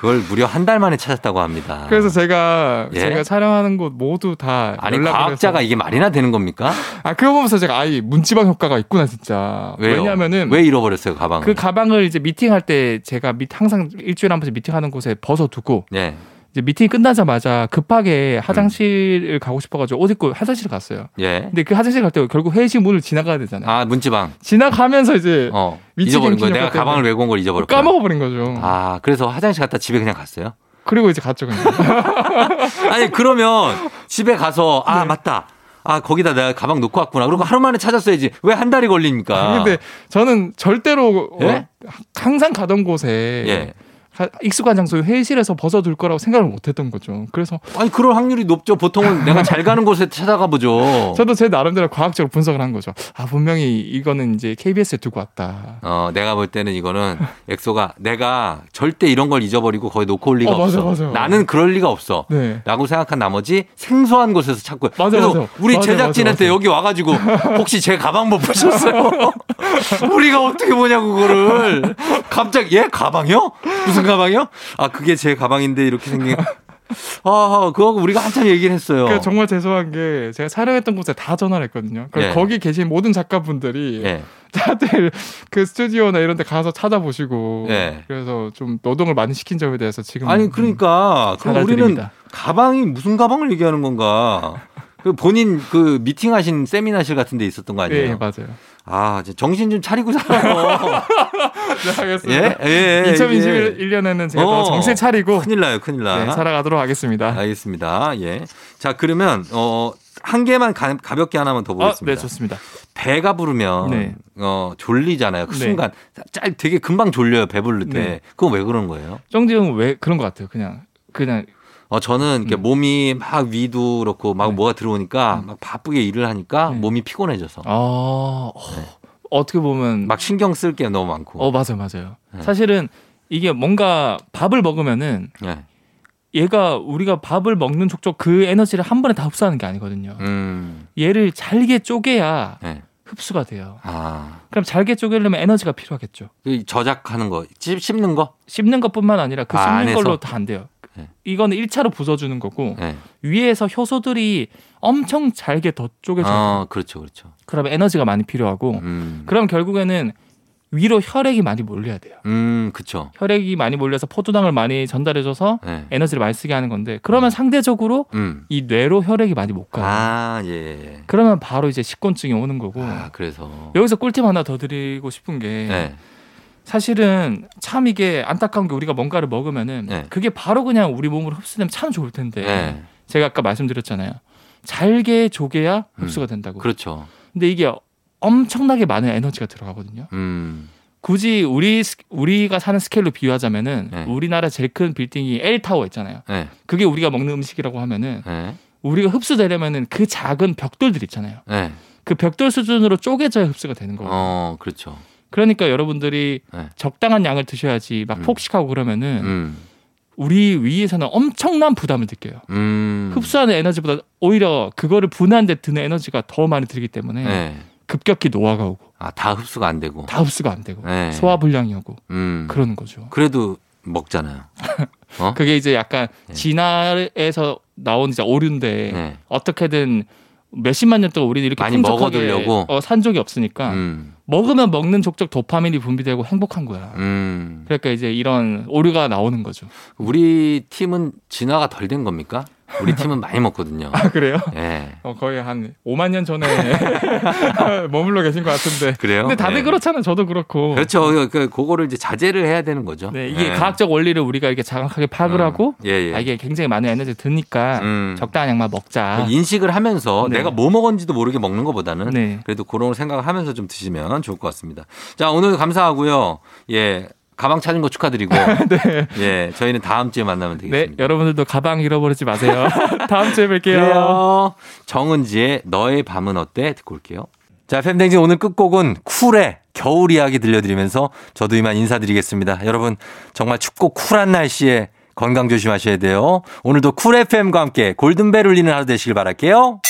그걸 무려 한 달 만에 찾았다고 합니다. 그래서 제가 예? 제가 촬영하는 곳 모두 다 아니 과학자가 해서. 이게 말이나 되는 겁니까? 아 그거 보면서 제가 아이 문지방 효과가 있구나 진짜. 왜요? 왜냐하면은 왜 잃어버렸어요 가방을? 그 가방을 이제 미팅할 때 제가 미, 항상 일주일에 한 번씩 미팅하는 곳에 벗어두고. 예. 이제 미팅이 끝나자마자 급하게 화장실을 음. 가고 싶어가지고 옷 입고 화장실을 갔어요. 예. 근데 그 화장실 갈 때 결국 회의실 문을 지나가야 되잖아요. 아 문지방. 지나가면서 이제 어. 잊어버린 거예요. 내가 가방을 메고 온 걸 잊어버렸고. 까먹어버린 거죠. 아 그래서 화장실 갔다 집에 그냥 갔어요? 그리고 이제 갔죠 그냥. [LAUGHS] 아니 그러면 집에 가서 아 네. 맞다. 아 거기다 내가 가방 놓고 왔구나. 그리고 하루 만에 찾았어야지. 왜 한 달이 걸립니까? 근데 저는 절대로 예? 어, 항상 가던 곳에 예. 익숙한 장소에 회의실에서 벗어둘 거라고 생각을 못 했던 거죠. 그래서 아니 그럴 확률이 높죠. 보통은 [LAUGHS] 내가 잘 가는 곳에 찾아가 보죠. 저도 제 나름대로 과학적으로 분석을 한 거죠. 아 분명히 이거는 이제 KBS에 두고 왔다. 어 내가 볼 때는 이거는 엑소가 내가 절대 이런 걸 잊어버리고 거기 놓고 올 리가 어, 없어. 맞아, 맞아. 나는 그럴 리가 없어. 네. 라고 생각한 나머지 생소한 곳에서 찾고. 맞아, 그래서 맞아. 우리 맞아, 제작진한테 여기 와가지고 혹시 제 가방 못 보셨어요? [LAUGHS] 우리가 어떻게 보냐고 그거를 갑자기 얘 가방이요? 무슨 가방이요? 아 그게 제 가방인데 이렇게 생긴. 아, 그거 우리가 한참 얘기를 했어요. 그 정말 죄송한 게 제가 촬영했던 곳에 다 전화를 했거든요. 예. 거기 계신 모든 작가분들이 예. 다들 그 스튜디오나 이런 데 가서 찾아보시고 예. 그래서 좀 노동을 많이 시킨 점에 대해서 지금 아니 그러니까 그럼 우리는 가방이 무슨 가방을 얘기하는 건가? 그 본인 그 미팅하신 세미나실 같은 데 있었던 거 아니에요? 네, 맞아요. 아, 정신 좀 차리고 살아요. [LAUGHS] 네, 알겠습니다. 예? 예, 2021년에는 제가 어, 정신 차리고 큰일 나요, 큰일 나. 네, 살아가도록 하겠습니다. 알겠습니다. 예. 자, 그러면 어, 한 개만 가, 볍게 하나만 더 보겠습니다. 아, 네, 좋습니다. 배가 부르면 네. 어, 졸리잖아요. 그 네. 순간 짤 되게 금방 졸려요, 배부를 때. 네. 그건 왜 그런 거예요? 정지 형은 왜 그런 것 같아요. 그냥 그냥 어 저는 이렇게 음. 몸이 막 위도 그렇고 막 네. 뭐가 들어오니까 음. 막 바쁘게 일을 하니까 네. 몸이 피곤해져서. 아 네. 어떻게 보면 막 신경 쓸 게 너무 많고. 어 맞아요 맞아요. 네. 사실은 이게 뭔가 밥을 먹으면은 네. 얘가 우리가 밥을 먹는 족족 그 에너지를 한 번에 다 흡수하는 게 아니거든요. 음. 얘를 잘게 쪼개야 네. 흡수가 돼요. 아. 그럼 잘게 쪼개려면 에너지가 필요하겠죠. 그 저작하는 거, 씹는 거? 씹는 것뿐만 아니라 그 아, 씹는 걸로 다 안 돼요. 네. 이거는 1차로 부숴주는 거고 네. 위에서 효소들이 엄청 잘게 더 쪼개져요. 아, 그렇죠, 그렇죠. 그러면 에너지가 많이 필요하고 음. 그럼 결국에는 위로 혈액이 많이 몰려야 돼요. 음, 그렇죠. 혈액이 많이 몰려서 포도당을 많이 전달해줘서 네. 에너지를 많이 쓰게 하는 건데 그러면 음. 상대적으로 음. 이 뇌로 혈액이 많이 못 가요. 아, 예, 예. 그러면 바로 이제 식곤증이 오는 거고. 아, 그래서 여기서 꿀팁 하나 더 드리고 싶은 게 네. 사실은 참 이게 안타까운 게 우리가 뭔가를 먹으면은 네. 그게 바로 그냥 우리 몸으로 흡수되면 참 좋을 텐데 네. 제가 아까 말씀드렸잖아요. 잘게 조개야 음. 흡수가 된다고. 그렇죠. 근데 이게 엄청나게 많은 에너지가 들어가거든요. 음. 굳이 우리 우리가 사는 스케일로 비유하자면은 네. 우리나라 제일 큰 빌딩이 L 타워 있잖아요. 네. 그게 우리가 먹는 음식이라고 하면은 네. 우리가 흡수되려면은 그 작은 벽돌들 있잖아요. 네. 그 벽돌 수준으로 쪼개져야 흡수가 되는 거예요. 어, 그렇죠. 그러니까 여러분들이 네. 적당한 양을 드셔야지 막 음. 폭식하고 그러면은 음. 우리 위에서는 엄청난 부담을 느껴요. 음. 흡수하는 에너지보다 오히려 그거를 분해하는 데 드는 에너지가 더 많이 들기 때문에 네. 급격히 노화가 오고. 아, 다 흡수가 안 되고. 다 흡수가 안 되고. 네. 소화불량이 오고. 음. 그러는 거죠. 그래도 먹잖아요. [LAUGHS] 어? 그게 이제 약간 네. 진화에서 나온 이제 오류인데 네. 어떻게든 몇십만 년 동안 우리는 이렇게 많이 먹어두려고 어, 산 적이 없으니까 음. 먹으면 먹는 족족 도파민이 분비되고 행복한 거야. 음. 그러니까 이제 이런 오류가 나오는 거죠. 우리 팀은 진화가 덜 된 겁니까? 우리 팀은 많이 먹거든요. 아, 그래요? 예. 어, 거의 한 5만 년 전에 [LAUGHS] 머물러 계신 것 같은데. 그래요? 근데 다들 예. 그렇잖아요. 저도 그렇고. 그렇죠. 그, 그, 그거를 이제 자제를 해야 되는 거죠. 네, 이게 예. 과학적 원리를 우리가 이렇게 정확하게 파악을 음. 하고 예, 예. 아, 이게 굉장히 많은 에너지 드니까 음. 적당한 양만 먹자. 그 인식을 하면서 네. 내가 뭐 먹었는지도 모르게 먹는 것보다는 네. 그래도 그런 생각을 하면서 좀 드시면 좋을 것 같습니다. 자, 오늘 감사하고요. 예. 가방 찾은 거 축하드리고. [LAUGHS] 네. 예, 저희는 다음 주에 만나면 되겠습니다. 네, 여러분들도 가방 잃어버리지 마세요. [LAUGHS] 다음 주에 뵐게요. 그래요. 정은지의 너의 밤은 어때? 듣고 올게요. 자, fem댕진 오늘 끝곡은 쿨의 겨울 이야기 들려드리면서 저도 이만 인사드리겠습니다. 여러분, 정말 춥고 쿨한 날씨에 건강 조심하셔야 돼요. 오늘도 쿨 FM과 함께 골든벨 울리는 하루 되시길 바랄게요.